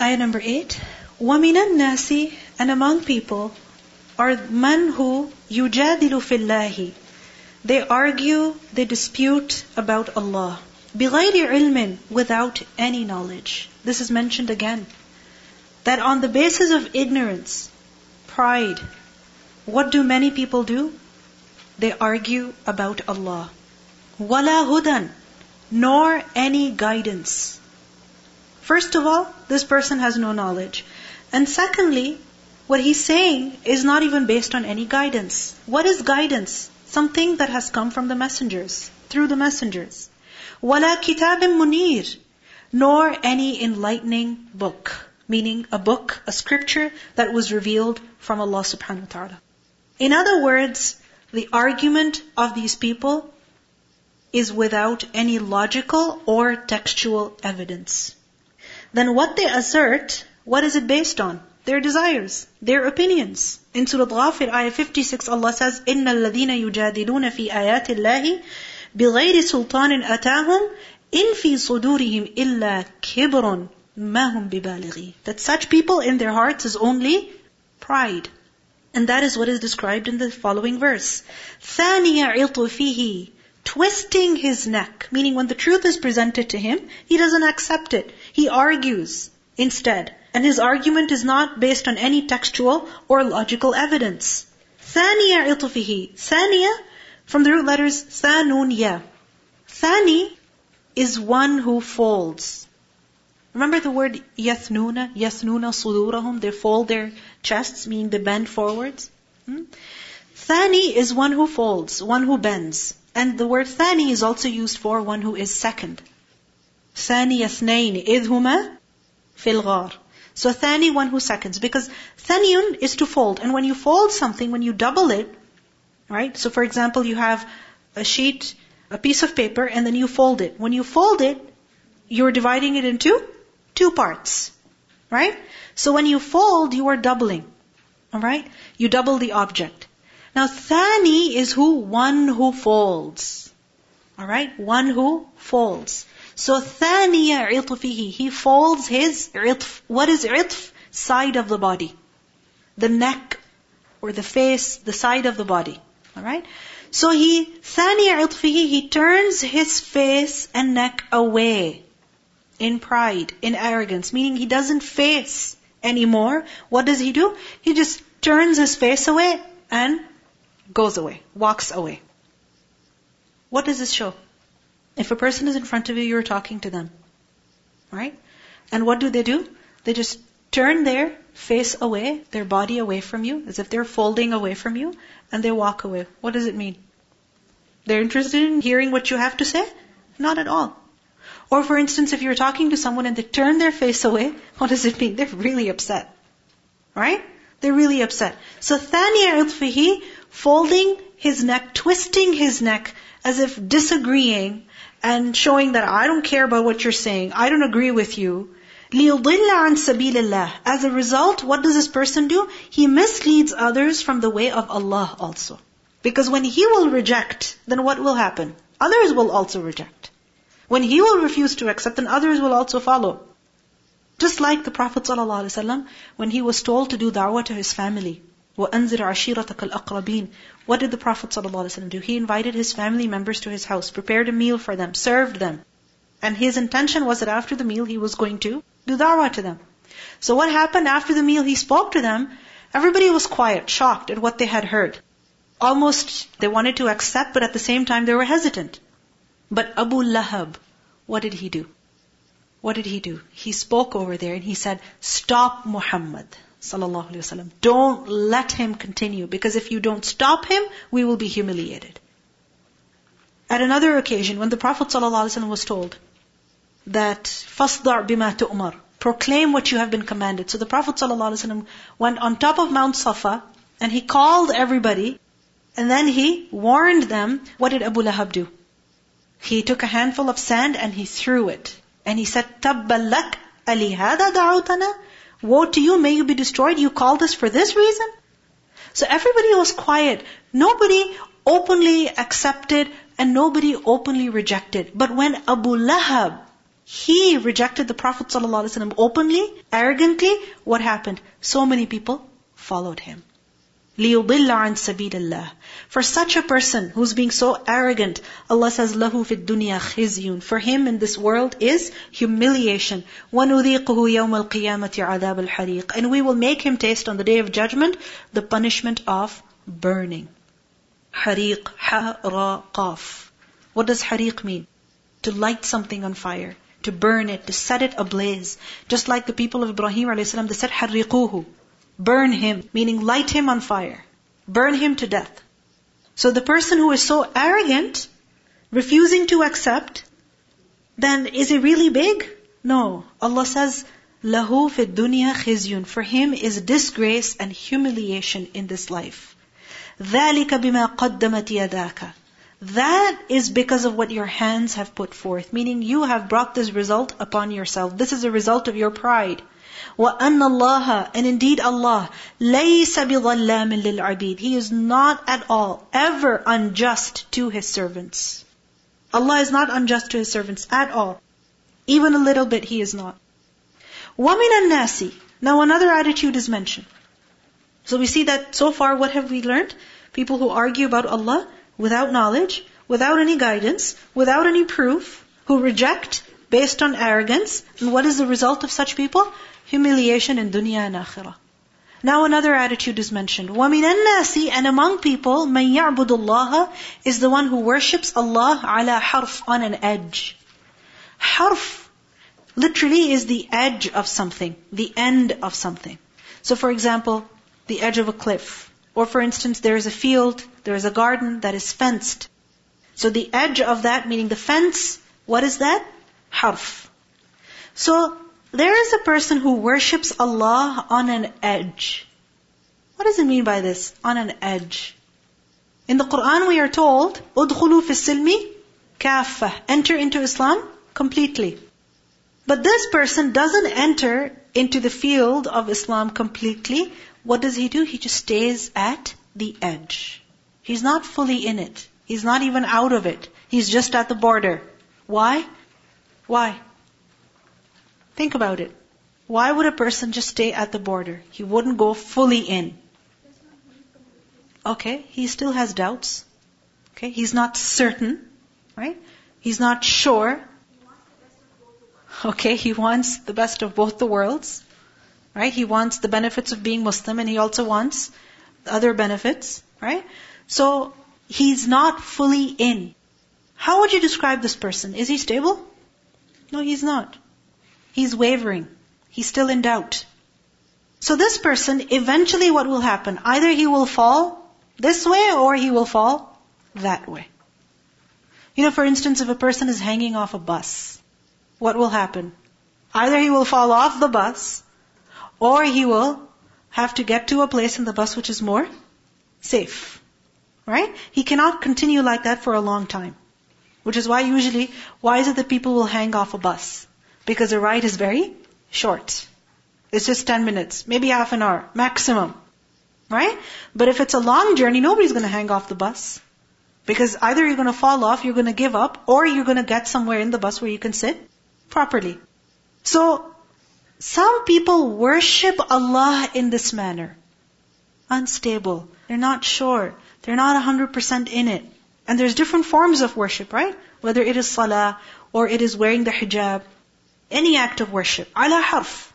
Ayah number 8. وَمِنَ النَّاسِ And among people are men who يُجَادِلُ فِي اللَّهِ They argue, they dispute about Allah. بِغَيْرِ عِلْمٍ Without any knowledge. This is mentioned again. That on the basis of ignorance, pride, what do many people do? They argue about Allah. وَلَا هُدًى Nor any guidance. First of all, this person has no knowledge. And secondly, what he's saying is not even based on any guidance. What is guidance? Something that has come from the messengers, through the messengers. وَلَا كِتَابٍ مُنِيرٍ Nor any enlightening book. Meaning a book, a scripture that was revealed from Allah subhanahu wa ta'ala. In other words, the argument of these people is without any logical or textual evidence then what they assert, what is it based on? Their desires, their opinions. In Surah Ghafir, ayah 56, Allah says, إِنَّ الَّذِينَ يُجَادِلُونَ فِي آيَاتِ اللَّهِ بِغَيْرِ سُلْطَانٍ أَتَاهُمْ إِن فِي صُدُورِهِمْ إِلَّا كِبْرٌ مَا هُمْ بِبَالِغِي That such people in their hearts is only pride. And that is what is described in the following verse. ثَانِيَ عِطْفِهِ Twisting his neck, meaning when the truth is presented to him, he doesn't accept it. He argues instead. And his argument is not based on any textual or logical evidence. ثانية عطفه ثانية from the root letters ثانون ya. Thani is one who folds. Remember the word yathnuna, yathnuna sudurahum, they fold their chests, meaning they bend forwards. Hmm? Thani is one who folds, one who bends. And the word thani is also used for one who is second. ثاني اثنين إذ هما في الغار. So thani, one who seconds. Because thaniyun is to fold. And when you fold something, when you double it, right? So for example, you have a sheet, a piece of paper, and then you fold it. When you fold it, you're dividing it into two parts. Right? So when you fold, you are doubling. Alright? You double the object. Now, thani is who? One who falls. Alright? One who falls. So, thaniya itfihi. He folds his itf. What is itf? Side of the body. The neck or the face, the side of the body. Alright? So he, thaniya itfihi, he turns his face and neck away. In pride, in arrogance. Meaning he doesn't face anymore. What does he do? He just turns his face away and goes away, walks away. What does this show? If a person is in front of you, you're talking to them. Right? And what do they do? They just turn their face away, their body away from you, as if they're folding away from you, and they walk away. What does it mean? They're interested in hearing what you have to say? Not at all. Or for instance, if you're talking to someone and they turn their face away, what does it mean? They're really upset. Right? They're really upset. So ثانية عطفه, folding his neck, twisting his neck, as if disagreeing and showing that I don't care about what you're saying, I don't agree with you. لِيُضِلَّ عَن سَبِيلِ اللَّهِ As a result, what does this person do? He misleads others from the way of Allah also. Because when he will reject, then what will happen? Others will also reject. When he will refuse to accept, then others will also follow. Just like the Prophet ﷺ, when he was told to do da'wah to his family. وَأَنزِرْ عَشِيرَتَكَ الْأَقْرَبِينَ What did the Prophet ﷺ do? He invited his family members to his house, prepared a meal for them, served them. And his intention was that after the meal he was going to do da'wah to them. So what happened after the meal he spoke to them? Everybody was quiet, shocked at what they had heard. Almost they wanted to accept, but at the same time they were hesitant. But Abu Lahab, what did he do? What did he do? He spoke over there and he said, Stop Muhammad sallallahu alaihi wasallam. Don't let him continue because if you don't stop him, we will be humiliated. At another occasion, when the Prophet ﷺ was told that فَاصْدَعْ بِمَا تُؤْمَرْ Proclaim what you have been commanded. So the Prophet ﷺ went on top of Mount Safa and he called everybody and then he warned them. What did Abu Lahab do? He took a handful of sand and he threw it. And he said, تَبَّلَّكَ أَلِهَذَا دَعَوْتَنَا Woe to you, may you be destroyed. You called us for this reason? So everybody was quiet. Nobody openly accepted and nobody openly rejected. But when Abu Lahab, he rejected the Prophet ﷺ openly, arrogantly, what happened? So many people followed him. لِيُضِلَّ عَنْ سَبِيلِ اللَّهِ For such a person who's being so arrogant, Allah says, لَهُ فِي الدُّنْيَا خِزْيٌ For him in this world is humiliation. وَنُذِيقُهُ يَوْمَ الْقِيَامَةِ عَذَابَ الْحَرِيقِ And we will make him taste on the day of judgment the punishment of burning. حَرِيق ha ra qaf. What does hariq mean? To light something on fire, to burn it, to set it ablaze. Just like the people of Ibrahim a.s., they said, حَرِّقُوهُ Burn him, meaning light him on fire. Burn him to death. So the person who is so arrogant, refusing to accept, then is he really big? No. Allah says, له في الدنيا خزي. For him is disgrace and humiliation in this life. ذلك بما قدمت يداك. That is because of what your hands have put forth. Meaning you have brought this result upon yourself. This is a result of your pride. وَأَنَّ اللَّهَ And indeed Allah, لَيْسَ بِظَلَّامٍ لِلْعَبِيدِ He is not at all, ever unjust to His servants. Allah is not unjust to His servants at all. Even a little bit He is not. وَمِنَ النَّاسِ Now another attitude is mentioned. So we see that so far what have we learned? People who argue about Allah, without knowledge, without any guidance, without any proof, who reject based on arrogance. And what is the result of such people? Humiliation in dunya and akhirah. Now another attitude is mentioned. وَمِنَ النَّاسِ And among people, مَن يَعْبُدُ اللَّهَ is the one who worships Allah ala harf, on an edge. Harf literally is the edge of something, the end of something. So for example, the edge of a cliff. Or for instance, there is a field, there is a garden that is fenced. So the edge of that, meaning the fence, what is that? Harf. So there is a person who worships Allah on an edge. What does it mean by this? On an edge. In the Quran we are told, "Udkhulu fi silmi kaffa." Enter into Islam completely. But this person doesn't enter into the field of Islam completely, what does he do? He just stays at the edge. He's not fully in it. He's not even out of it. He's just at the border. Why? Why? Think about it. Why would a person just stay at the border? He wouldn't go fully in. Okay, he still has doubts. Okay, he's not certain, right? He's not sure. Okay, he wants the best of both the worlds. Right? He wants the benefits of being Muslim and he also wants other benefits, right? So he's not fully in. How would you describe this person? Is he stable? No, he's not. He's wavering. He's still in doubt. So this person, eventually what will happen? Either he will fall this way or he will fall that way. You know, for instance, if a person is hanging off a bus, what will happen? Either he will fall off the bus or he will have to get to a place in the bus which is more safe. Right? He cannot continue like that for a long time. Which is why usually, why is it that people will hang off a bus? Because the ride is very short. It's just 10 minutes, maybe half an hour, maximum. Right? But if it's a long journey, nobody's going to hang off the bus. Because either you're going to fall off, you're going to give up, or you're going to get somewhere in the bus where you can sit properly. So, some people worship Allah in this manner. Unstable. They're not sure. They're not 100% in it. And there's different forms of worship, right? Whether it is salah or it is wearing the hijab Any act of worship. Ala harf.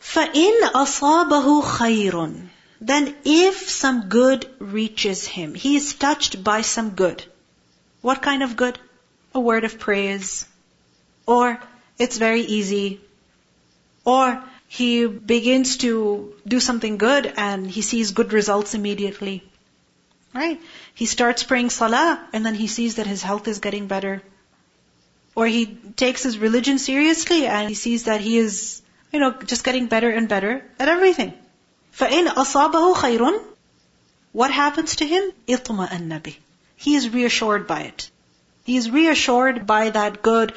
فَإِنْ أَصَابَهُ خَيْرٌ Then if some good reaches him, he is touched by some good. What kind of good? A word of praise. Or it's very easy. Or he begins to do something good and he sees good results immediately. Right? He starts praying salah and then he sees that his health is getting better. Or he takes his religion seriously and he sees that he is, you know, just getting better and better at everything. فَإِنْ أَصَابَهُ خَيْرٌ What happens to him? اطمأن به. He is reassured by it. He is reassured by that good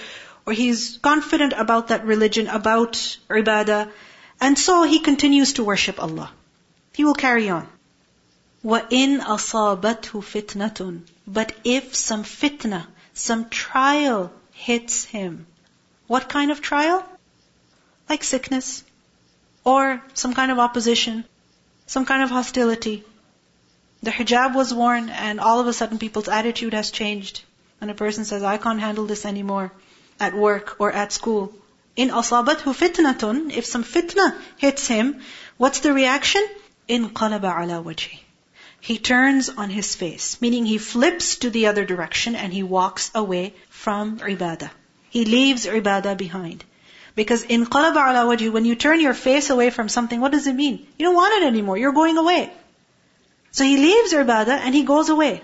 or he's confident about that religion, about ibadah, and so he continues to worship Allah. He will carry on. وَإِنْ أَصَابَتْهُ فِتْنَةٌ But if some fitna, some trial hits him, What kind of trial? Like sickness, or some kind of opposition, some kind of hostility. The hijab was worn and all of a sudden people's attitude has changed. And a person says, I can't handle this anymore at work or at school. In asabathu fitnatun, if some fitna hits him, what's the reaction? In qalaba ala wajhi. He turns on his face, meaning he flips to the other direction and he walks away from ibadah. He leaves ibadah behind. Because in qalaba ala wajhi, when you turn your face away from something, what does it mean? You don't want it anymore. You're going away. So he leaves ibadah and he goes away.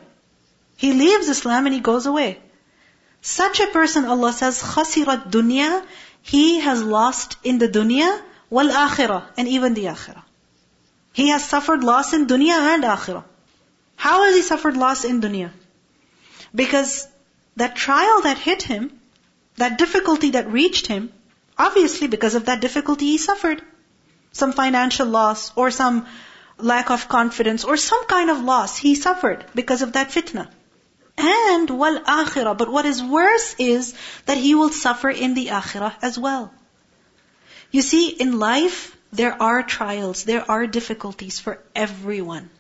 He leaves Islam and he goes away. Such a person, Allah says, khasirat dunya, he has lost in the dunya, wal akhirah, and even the akhirah. He has suffered loss in dunya and akhirah. How has he suffered loss in dunya? Because that trial that hit him, that difficulty that reached him, obviously because of that difficulty he suffered. Some financial loss or some lack of confidence or some kind of loss he suffered because of that fitna. And wal akhirah. But what is worse is that he will suffer in the akhirah as well. You see, in life, there are trials, there are difficulties for everyone.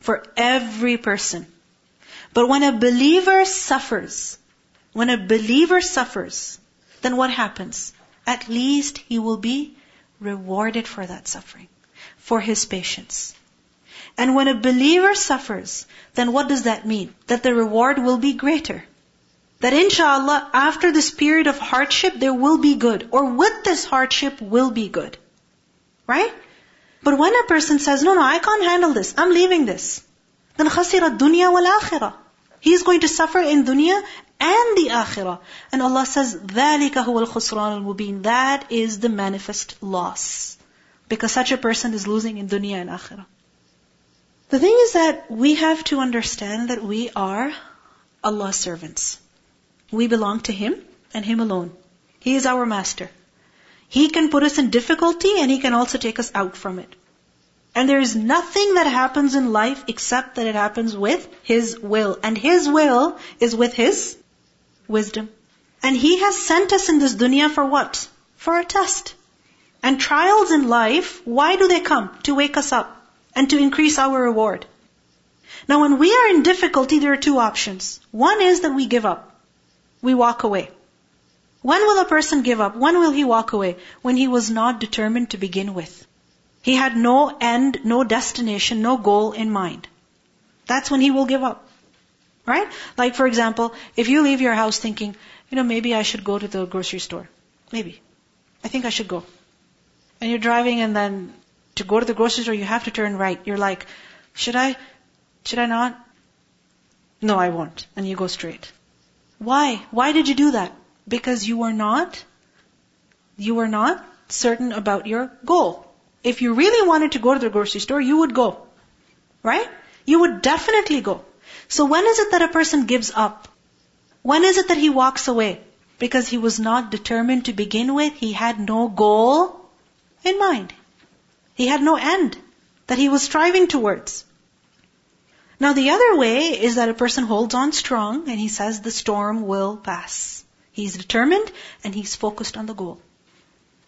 For every person. But when a believer suffers, when a believer suffers, then what happens? At least he will be rewarded for that suffering for his patience. And when a believer suffers, then what does that mean? That the reward will be greater. That inshallah, after this period of hardship, there will be good. Or with this hardship will be good. Right? But when a person says, no, no, I can't handle this, I'm leaving this, then khasira dunya wal akhirah. He's going to suffer in dunya and the akhirah. And Allah says, ذَلِكَ هُوَ الْخُسْرَانُ الْمُبِينَ That is the manifest loss. Because such a person is losing in dunya and akhirah. The thing is that we have to understand that we are Allah's servants. We belong to Him and Him alone. He is our master. He can put us in difficulty and He can also take us out from it. And there is nothing that happens in life except that it happens with His will. And His will is with His wisdom. And He has sent us in this dunya for what? For a test. And trials in life, why do they come? To wake us up and to increase our reward. Now when we are in difficulty, there are two options. One is that we give up. We walk away. When will a person give up? When will he walk away? When he was not determined to begin with. He had no end, no destination, no goal in mind. That's when he will give up. Right? Like for example, if you leave your house thinking, you know, maybe I should go to the grocery store. Maybe. I think I should go and you're driving and then to go to the grocery store you have to turn right. You're like, should I, should I not? No, I won't. And you go straight. Why? Why did you do that? Because you were not, you were not certain about your goal. If you really wanted to go to the grocery store, you would go. Right? You would definitely go. So when is it that a person gives up? When is it that he walks away? Because he was not determined to begin with. He had no goal in mind. He had no end that he was striving towards. Now the other way is that a person holds on strong and he says the storm will pass. He's determined and he's focused on the goal.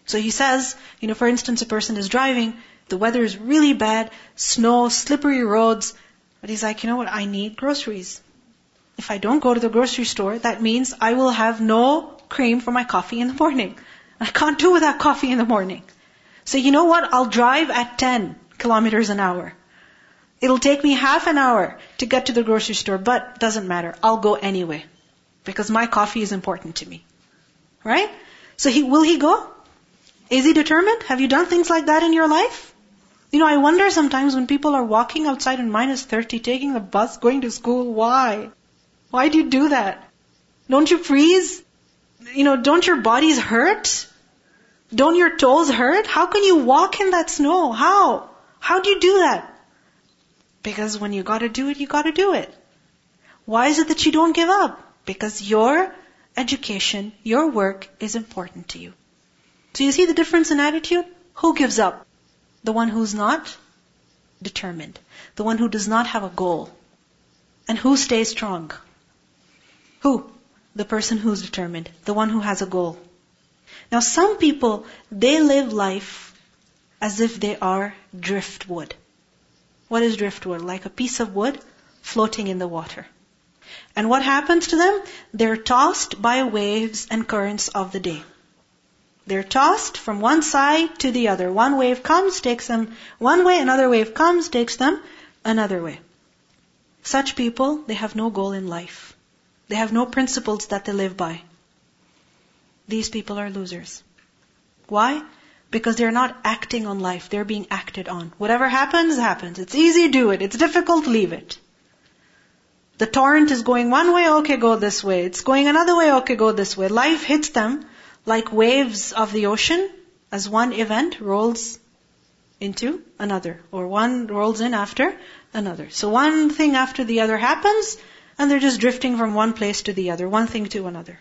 So he says, you know, for instance, a person is driving, the weather is really bad, snow, slippery roads, but he's like, you know what, I need groceries. If I don't go to the grocery store, that means I will have no cream for my coffee in the morning. I can't do without coffee in the morning. So you know what? I'll drive at 10 kilometers an hour. It'll take me half an hour to get to the grocery store, but doesn't matter. I'll go anyway. Because my coffee is important to me. Right? So he, will he go? Is he determined? Have you done things like that in your life? You know, I wonder sometimes when people are walking outside in minus 30, taking the bus, going to school, why? Why do you do that? Don't you freeze? You know, don't your bodies hurt? Don't your toes hurt? How can you walk in that snow? How? How do you do that? Because when you gotta do it, you gotta do it. Why is it that you don't give up? Because your education, your work is important to you. So you see the difference in attitude? Who gives up? The one who's not determined. The one who does not have a goal. And who stays strong? Who? The person who's determined. The one who has a goal. Now some people, they live life as if they are driftwood. What is driftwood? Like a piece of wood floating in the water. And what happens to them? They're tossed by waves and currents of the day. They're tossed from one side to the other. One wave comes, takes them one way, another wave comes, takes them another way. Such people, they have no goal in life. They have no principles that they live by. These people are losers. Why? Because they're not acting on life, they're being acted on. Whatever happens, happens. It's easy, do it. It's difficult, leave it. The torrent is going one way, okay, go this way. It's going another way, okay, go this way. Life hits them like waves of the ocean as one event rolls into another, or one rolls in after another. So one thing after the other happens, and they're just drifting from one place to the other, one thing to another.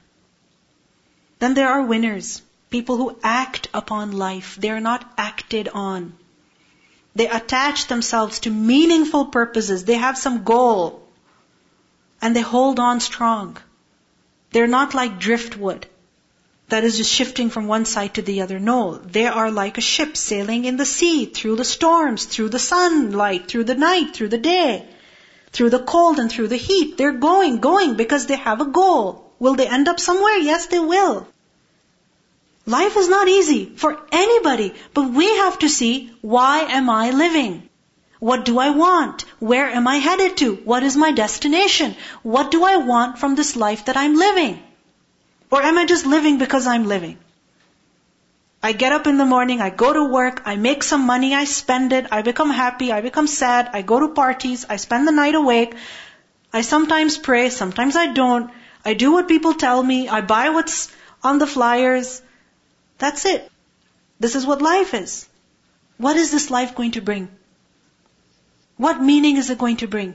Then there are winners, people who act upon life. They are not acted on. They attach themselves to meaningful purposes. They have some goal. And they hold on strong. They're not like driftwood that is just shifting from one side to the other. No, they are like a ship sailing in the sea, through the storms, through the sunlight, through the night, through the day, through the cold and through the heat. They're going, going because they have a goal. Will they end up somewhere? Yes, they will. Life is not easy for anybody, but we have to see, why am I living? What do I want? Where am I headed to? What is my destination? What do I want from this life that I'm living? Or am I just living because I'm living? I get up in the morning, I go to work, I make some money, I spend it, I become happy, I become sad, I go to parties, I spend the night awake, I sometimes pray, sometimes I don't, I do what people tell me, I buy what's on the flyers. That's it. This is what life is. What is this life going to bring? What meaning is it going to bring?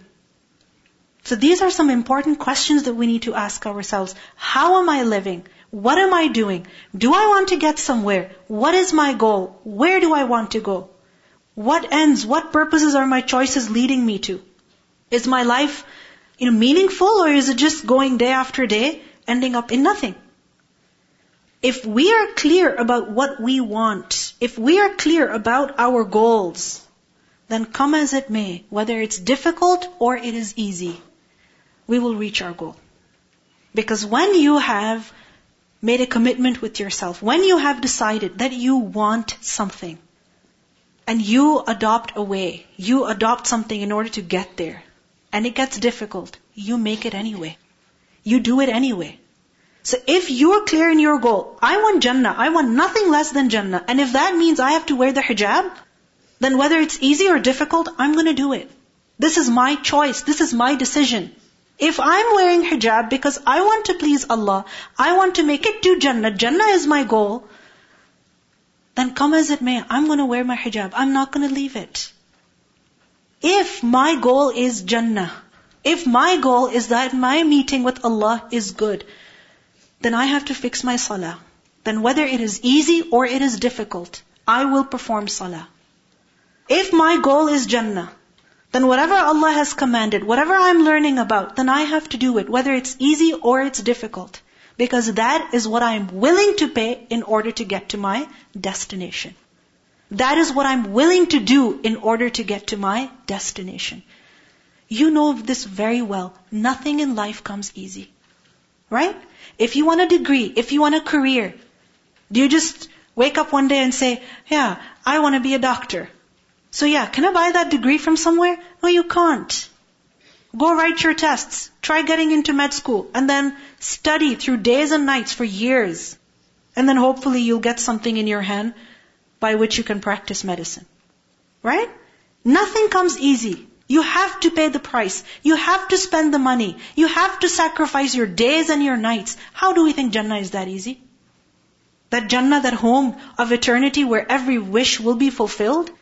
So these are some important questions that we need to ask ourselves. How am I living? What am I doing? Do I want to get somewhere? What is my goal? Where do I want to go? What ends, what purposes are my choices leading me to? Is my life you know, meaningful or is it just going day after day, ending up in nothing? If we are clear about what we want, if we are clear about our goals, then come as it may, whether it's difficult or it is easy, we will reach our goal. Because when you have made a commitment with yourself, when you have decided that you want something, and you adopt a way, you adopt something in order to get there, and it gets difficult, you make it anyway. You do it anyway. So if you're clear in your goal, I want Jannah, I want nothing less than Jannah, and if that means I have to wear the hijab, then whether it's easy or difficult, I'm gonna do it. This is my choice, this is my decision. If I'm wearing hijab because I want to please Allah, I want to make it to Jannah, Jannah is my goal, then come as it may, I'm going to wear my hijab. I'm not going to leave it. If my goal is Jannah, if my goal is that my meeting with Allah is good, then I have to fix my salah. Then whether it is easy or it is difficult, I will perform salah. If my goal is Jannah, then whatever Allah has commanded, whatever I'm learning about, then I have to do it, whether it's easy or it's difficult. Because that is what I'm willing to pay in order to get to my destination. That is what I'm willing to do in order to get to my destination. You know this very well. Nothing in life comes easy. Right? If you want a degree, if you want a career, do you just wake up one day and say, yeah, I want to be a doctor. So yeah, can I buy that degree from somewhere? No, you can't. Go write your tests. Try getting into med school. And then study through days and nights for years. And then hopefully you'll get something in your hand by which you can practice medicine. Right? Nothing comes easy. You have to pay the price. You have to spend the money. You have to sacrifice your days and your nights. How do we think Jannah is that easy? That Jannah, that home of eternity where every wish will be fulfilled?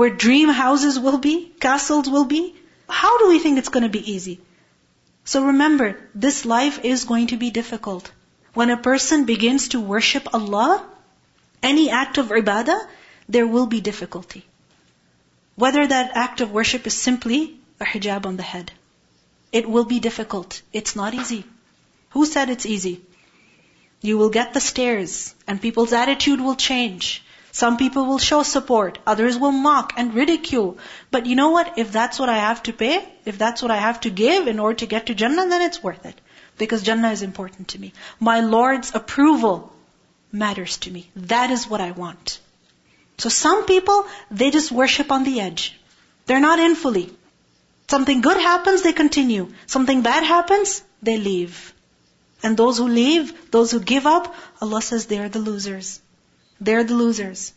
Where dream houses will be, castles will be. How do we think it's going to be easy? So remember, this life is going to be difficult. When a person begins to worship Allah, any act of ibadah, there will be difficulty. Whether that act of worship is simply a hijab on the head. It will be difficult. It's not easy. Who said it's easy? You will get the stares, and people's attitude will change. Some people will show support, others will mock and ridicule. But you know what? If that's what I have to pay, if that's what I have to give in order to get to Jannah, then it's worth it. Because Jannah is important to me. My Lord's approval matters to me. That is what I want. So some people, they just worship on the edge. They're not in fully. Something good happens, they continue. Something bad happens, they leave. And those who leave, those who give up, Allah says they are the losers. They're the losers.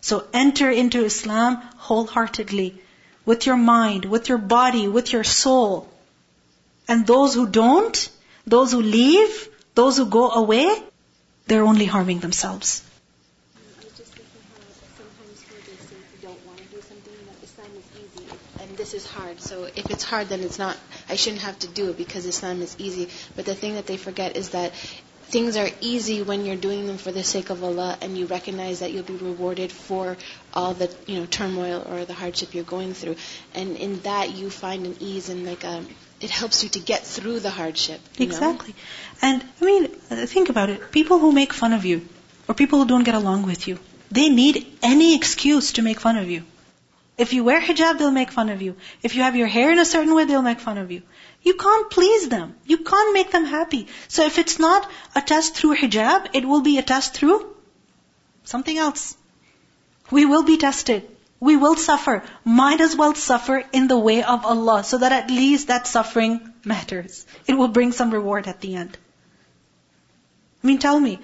So enter into Islam wholeheartedly, with your mind, with your body, with your soul. And those who don't, those who leave, those who go away, they're only harming themselves. And this is hard. So if it's hard, then it's not. I shouldn't have to do it because Islam is easy. But the thing that they forget is that things are easy when you're doing them for the sake of Allah, and you recognize that you'll be rewarded for all the you know turmoil or the hardship you're going through. And in that, you find an ease and like a um, it helps you to get through the hardship. exactly. Know? And I mean, uh, think about it. People who make fun of you, or people who don't get along with you, they need any excuse to make fun of you. If you wear hijab, they'll make fun of you. If you have your hair in a certain way, they'll make fun of you. You can't please them. You can't make them happy. So if it's not a test through hijab, it will be a test through something else. We will be tested. We will suffer. Might as well suffer in the way of Allah so that at least that suffering matters. It will bring some reward at the end. I mean, tell me.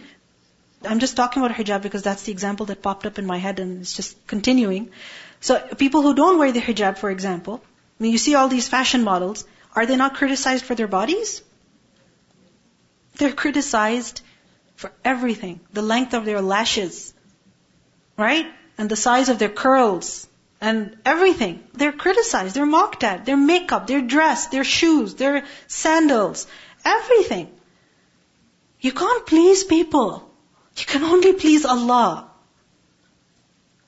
I'm just talking about hijab because that's the example that popped up in my head and it's just continuing. So people who don't wear the hijab, for example, I mean, you see all these fashion models, are they not criticized for their bodies? They're criticized for everything. The length of their lashes, right? And the size of their curls, and everything. They're criticized, they're mocked at, their makeup, their dress, their shoes, their sandals, everything. You can't please people. You can only please Allah.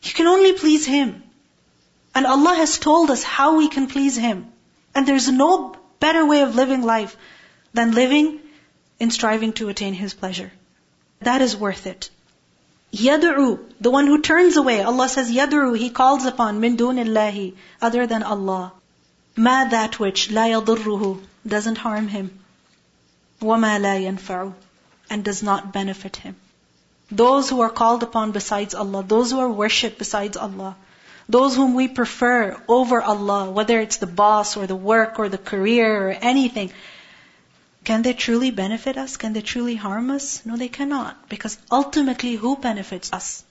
You can only please Him. And Allah has told us how we can please Him. And there's no better way of living life than living in striving to attain His pleasure. That is worth it. Yad'u, the one who turns away, Allah says yad'u, he calls upon min dunillahi, other than Allah. Ma that which la yadurruhu, doesn't harm him. Wama la yanfa'u, and does not benefit him. Those who are called upon besides Allah, those who are worshipped besides Allah, those whom we prefer over Allah, whether it's the boss or the work or the career or anything, can they truly benefit us? Can they truly harm us? No, they cannot. Because ultimately, who benefits us?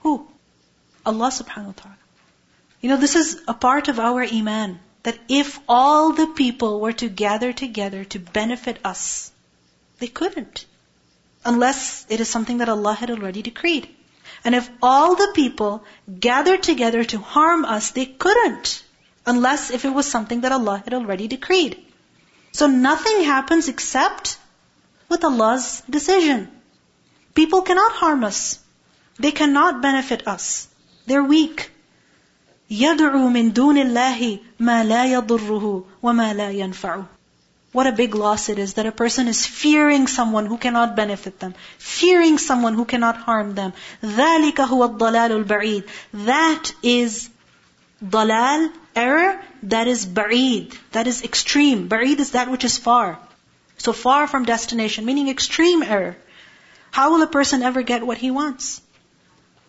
Who? Allah subhanahu wa ta'ala. You know, this is a part of our iman. That if all the people were to gather together to benefit us, they couldn't. Unless it is something that Allah had already decreed. And if all the people gathered together to harm us, they couldn't. Unless if it was something that Allah had already decreed. So nothing happens except with Allah's decision. People cannot harm us. They cannot benefit us. They're weak. يدعو من دون الله ما لا يضره وما لا ينفعه what a big loss it is that a person is fearing someone who cannot benefit them, fearing someone who cannot harm them. ذَلِكَ هُوَ الضَّلَالُ الْبَعِيدُ That is dalal, error, that is ba'id, that is extreme. Ba'id is that which is far. So far from destination, meaning extreme error. How will a person ever get what he wants?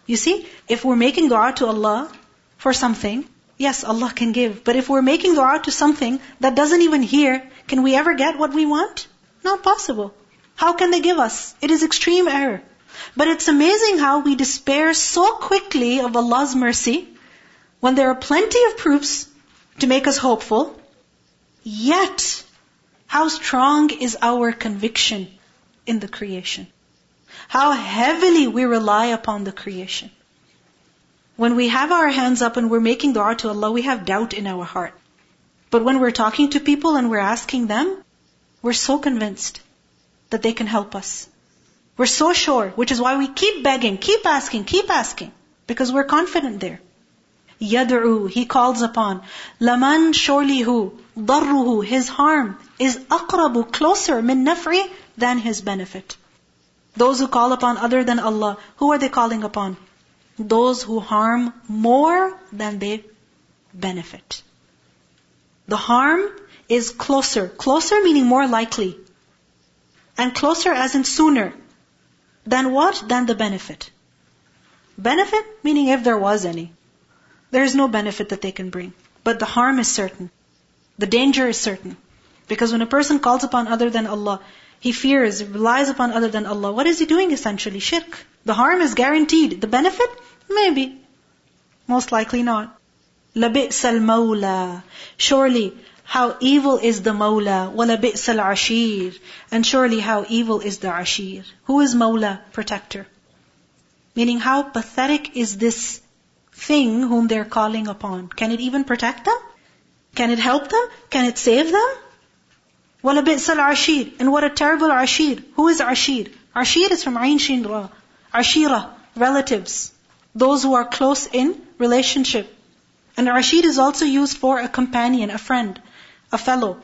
You see, if we're making dua to Allah for something, yes, Allah can give. But if we're making dua to something that doesn't even hear, can we ever get what we want? Not possible. How can they give us? It is extreme error. But it's amazing how we despair so quickly of Allah's mercy when there are plenty of proofs to make us hopeful. Yet, how strong is our conviction in the creation? How heavily we rely upon the creation. When we have our hands up and we're making dua to Allah, we have doubt in our heart. But when we're talking to people and we're asking them, we're so convinced that they can help us. We're so sure, which is why we keep begging, keep asking, keep asking, because we're confident there. Yad'u, he calls upon. Laman surely who, darruhu, his harm is aqrabu, closer, min nafri, than his benefit. Those who call upon other than Allah, who are they calling upon? Those who harm more than they benefit. The harm is closer. Closer meaning more likely. And closer as in sooner. Than what? Than the benefit. Benefit meaning if there was any. There is no benefit that they can bring. But the harm is certain. The danger is certain. Because when a person calls upon other than Allah, he fears, relies upon other than Allah, what is he doing essentially? Shirk. The harm is guaranteed. The benefit? Maybe. Most likely not. لَبِئْسَ الْمَوْلَى Surely, how evil is the Mawla, وَلَبِئْسَ الْعَشِيرُ And surely how evil is the Ashir. Who is Mawla? Protector. Meaning how pathetic is this thing whom they're calling upon. Can it even protect them? Can it help them? Can it save them? وَلَبِئْسَ الْعَشِيرُ And what a terrible Ashir. Who is Ashir? Ashir is from Ain Shin Ra, Ashira, relatives. Those who are close in relationship. And Ashir is also used for a companion, a friend, a fellow.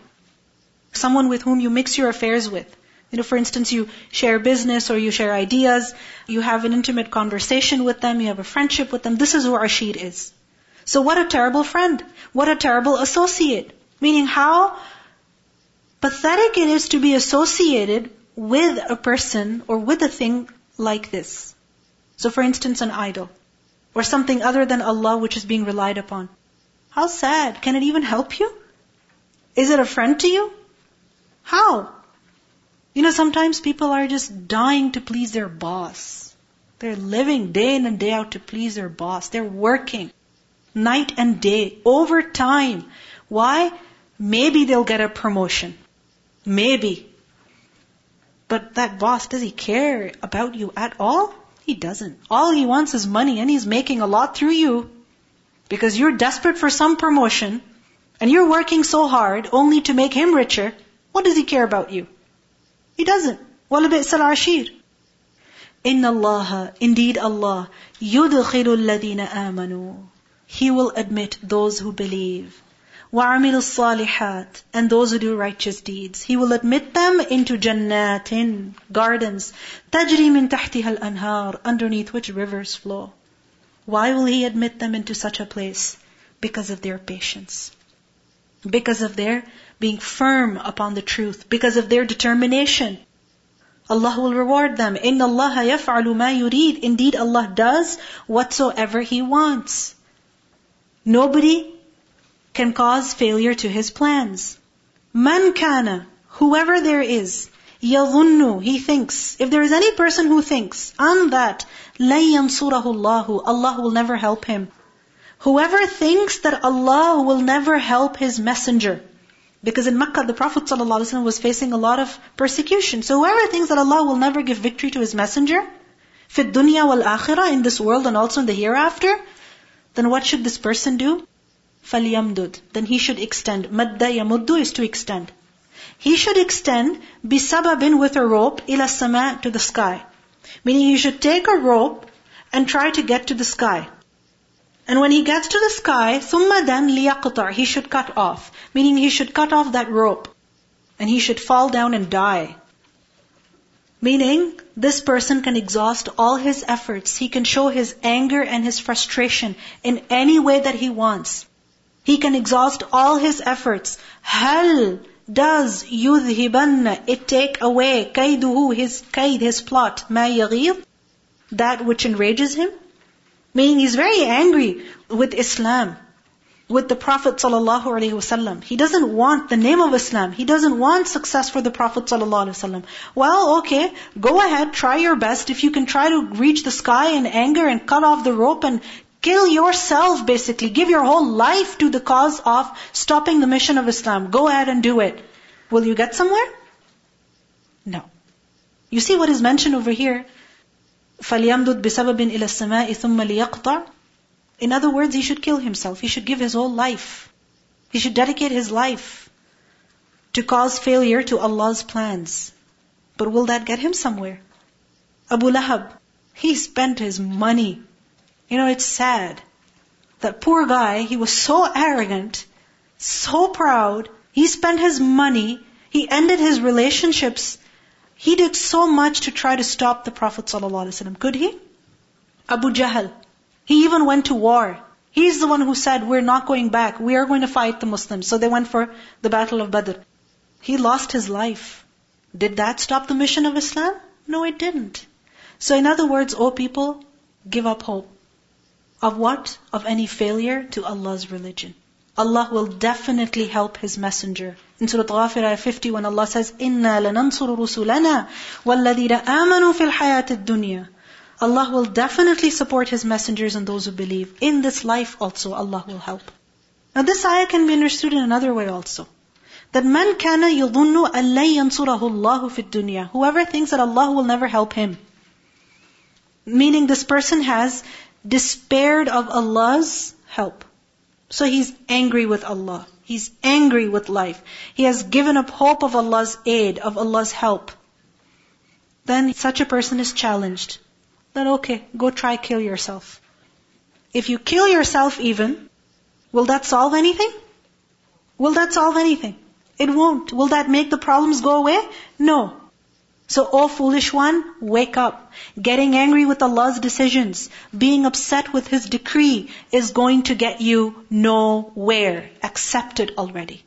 Someone with whom you mix your affairs with. You know, for instance, you share business or you share ideas, you have an intimate conversation with them, you have a friendship with them. This is who Ashir is. So what a terrible friend. What a terrible associate. Meaning how pathetic it is to be associated with a person or with a thing like this. So for instance, an idol. Or something other than Allah which is being relied upon. How sad. Can it even help you? Is it a friend to you? How? You know, sometimes people are just dying to please their boss. They're living day in and day out to please their boss. They're working night and day, over time. Why? Maybe they'll get a promotion. Maybe. But that boss, does he care about you at all? He doesn't. All he wants is money and he's making a lot through you. Because you're desperate for some promotion and you're working so hard only to make him richer. What does he care about you? He doesn't. وَلَبِئْسَ الْعَشِيرُ إِنَّ اللَّهَ Indeed Allah يُدْخِلُ الَّذِينَ آمَنُوا He will admit those who believe. وَعَمِلُوا الصَّالِحَاتِ And those who do righteous deeds. He will admit them into jannatin, gardens, تَجْرِي مِن تَحْتِهَا الْأَنْهَارِ Underneath which rivers flow. Why will He admit them into such a place? Because of their patience. Because of their being firm upon the truth because of their determination. Allah will reward them. إِنَّ اللَّهَ يَفْعَلُ مَا يُرِيدُ Indeed, Allah does whatsoever He wants. Nobody can cause failure to His plans. Man kana, whoever there is, يظن, he thinks. If there is any person who thinks, on that, لَن يَنصُرَهُ اللَّهُ Allah will never help him. Whoever thinks that Allah will never help His messenger, because in Makkah, the Prophet ﷺ was facing a lot of persecution. So whoever thinks that Allah will never give victory to His messenger, fit dunya wal akhirah, in this world and also in the hereafter, then what should this person do? فَلْيَمْدُدْ Then he should extend. Madda yamuddu is to extend. He should extend bisababin with a rope ila sama to the sky. Meaning he should take a rope and try to get to the sky. And when he gets to the sky, ثُمَّ then لِيَقْطَعْ He should cut off. Meaning he should cut off that rope. And he should fall down and die. Meaning, this person can exhaust all his efforts. He can show his anger and his frustration in any way that he wants. He can exhaust all his efforts. Hal does yudhibanna it take away kaiduhu his kaid his plot ma yaghir that which enrages him meaning he's very angry with Islam with the Prophet ﷺ. He doesn't want the name of Islam. He doesn't want success for the Prophet ﷺ. Well, okay, go ahead, try your best. If you can try to reach the sky in anger and cut off the rope and kill yourself basically, give your whole life to the cause of stopping the mission of Islam. Go ahead and do it. Will you get somewhere? No. You see what is mentioned over here? فَلْيَمْدُدْ بِسَبَبٍ إِلَى السَّمَاءِ ثُمَّ لِيَقْطَعْ In other words, he should kill himself. He should give his whole life. He should dedicate his life to cause failure to Allah's plans. But will that get him somewhere? Abu Lahab, he spent his money. you know, it's sad. That poor guy, he was so arrogant, so proud. He spent his money. He ended his relationships He did so much to try to stop the Prophet ﷺ. Could he? Abu Jahl. He even went to war. He's the one who said, we're not going back. We are going to fight the Muslims. So they went for the battle of Badr. He lost his life. Did that stop the mission of Islam? No, it didn't. So in other words, O people, give up hope. Of what? Of any failure to Allah's religion. Allah will definitely help His messenger. In Surah Ghafir ayah 50 when Allah says, إِنَّا لَنَنصُرُ رُسُلَنَا وَالَّذِينَ آمَنُوا فِي الْحَيَاةِ الدُّنْيَا Allah will definitely support His messengers and those who believe. In this life also, Allah will help. Now this ayah can be understood in another way also. That man kana yudunnu allay yansurahu Allahu fit dunya. Whoever thinks that Allah will never help him. Meaning this person has despaired of Allah's help. So he's angry with Allah. He's angry with life. He has given up hope of Allah's aid, of Allah's help. Then such a person is challenged then okay, go try kill yourself. If you kill yourself even, will that solve anything? Will that solve anything? It won't. Will that make the problems go away? No. So, O foolish one, wake up. Getting angry with Allah's decisions, being upset with His decree is going to get you nowhere. Accept it already.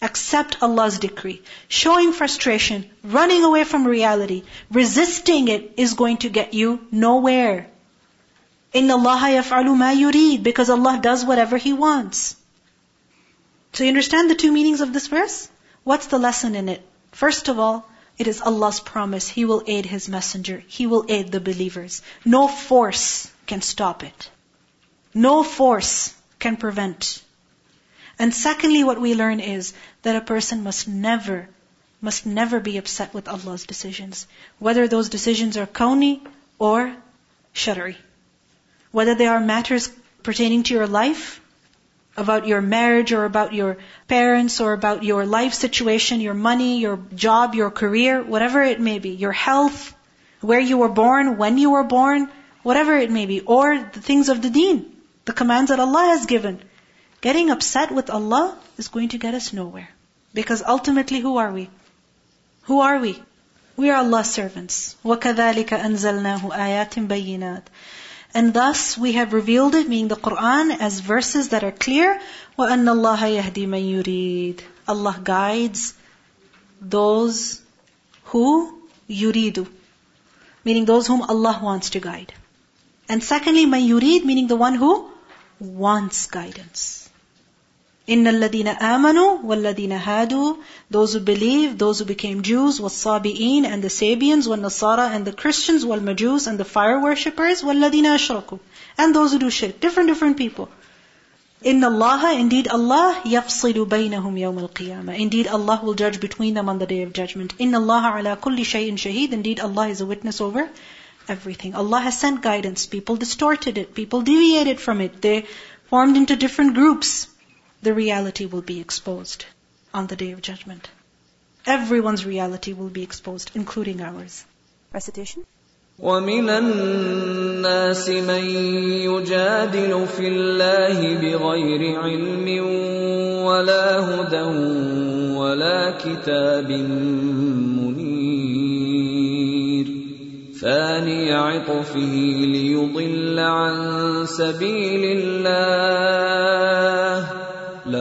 Accept Allah's decree. Showing frustration, running away from reality, resisting it is going to get you nowhere. إِنَّ اللَّهَ يَفْعَلُ مَا يُرِيد Because Allah does whatever He wants. So you understand the two meanings of this verse? What's the lesson in it? First of all, it is Allah's promise. He will aid His messenger. He will aid the believers. No force can stop it. No force can prevent. And secondly, what we learn is that a person must never, must never be upset with Allah's decisions. Whether those decisions are kawni or shari. Whether they are matters pertaining to your life, about your marriage or about your parents or about your life situation, your money, your job, your career, whatever it may be, your health, where you were born, when you were born, whatever it may be, or the things of the deen, the commands that Allah has given. Getting upset with Allah is going to get us nowhere. Because ultimately, who are we? Who are we? We are Allah's servants. وَكَذَلِكَ أَنزَلْنَاهُ آيَاتٍ بَيِّنَاتٍ And thus we have revealed it, meaning the Quran, as verses that are clear. وَأَنَّ اللَّهَ يَهْدِي مَن يُرِيدُ Allah guides those who yuridu, meaning those whom Allah wants to guide. And secondly, man yurid, meaning the one who wants guidance. إن الذين آمنوا والذين هادوا those who believe, those who became Jews, والصابئين and the Sabians, والنصارى and the Christians, والمجوس and the fire worshippers, والذين أشركوا and those who do shirk, different different people. إن الله, indeed Allah, يفصل بينهم يوم القيامة. Indeed Allah will judge between them on the day of judgment. إن الله على كل شيء شهيد. Indeed Allah is a witness over everything. Allah has sent guidance. People distorted it. People deviated from it. They formed into different groups the reality will be exposed on the day of judgment. Everyone's reality will be exposed, including ours. Recitation. ومن الناس من يجادل في الله بغير علم ولا هدى ولا كتاب منير ثاني عطفه ليضل عن سبيل الله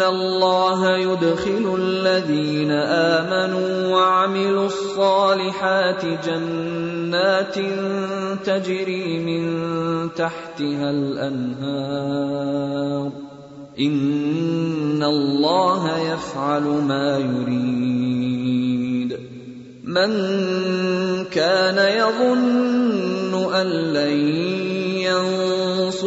ان الله يدخل الذين امنوا وعملوا الصالحات جنات تجري من تحتها الانهار ان الله يفعل ما يريد من كان يظن ان لن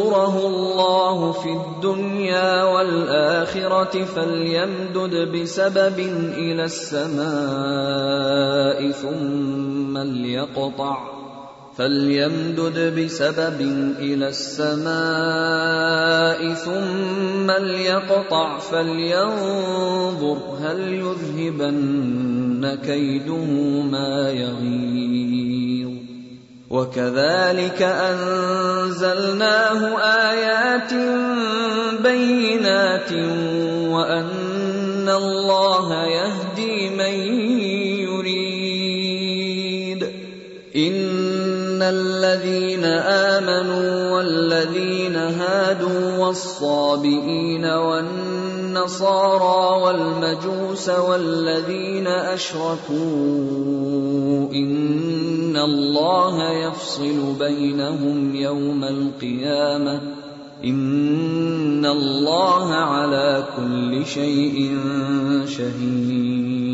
ينصره الله في الدنيا والاخره فليمدد بسبب إلى السماء ثم ليقطع فليمدد بسبب إلى السماء ثم ليقطع فلينظر هل يذهبن كيده ما يغيظ وكذلك أنزلناه آيات بينات وأن الله يهدي من يريد. إن الذين آمنوا والذين هادوا والصابئين والنصارى والمجوس والذين أشركوا إن الله يفصل بينهم يوم القيامة إن الله على كل شيء شهيد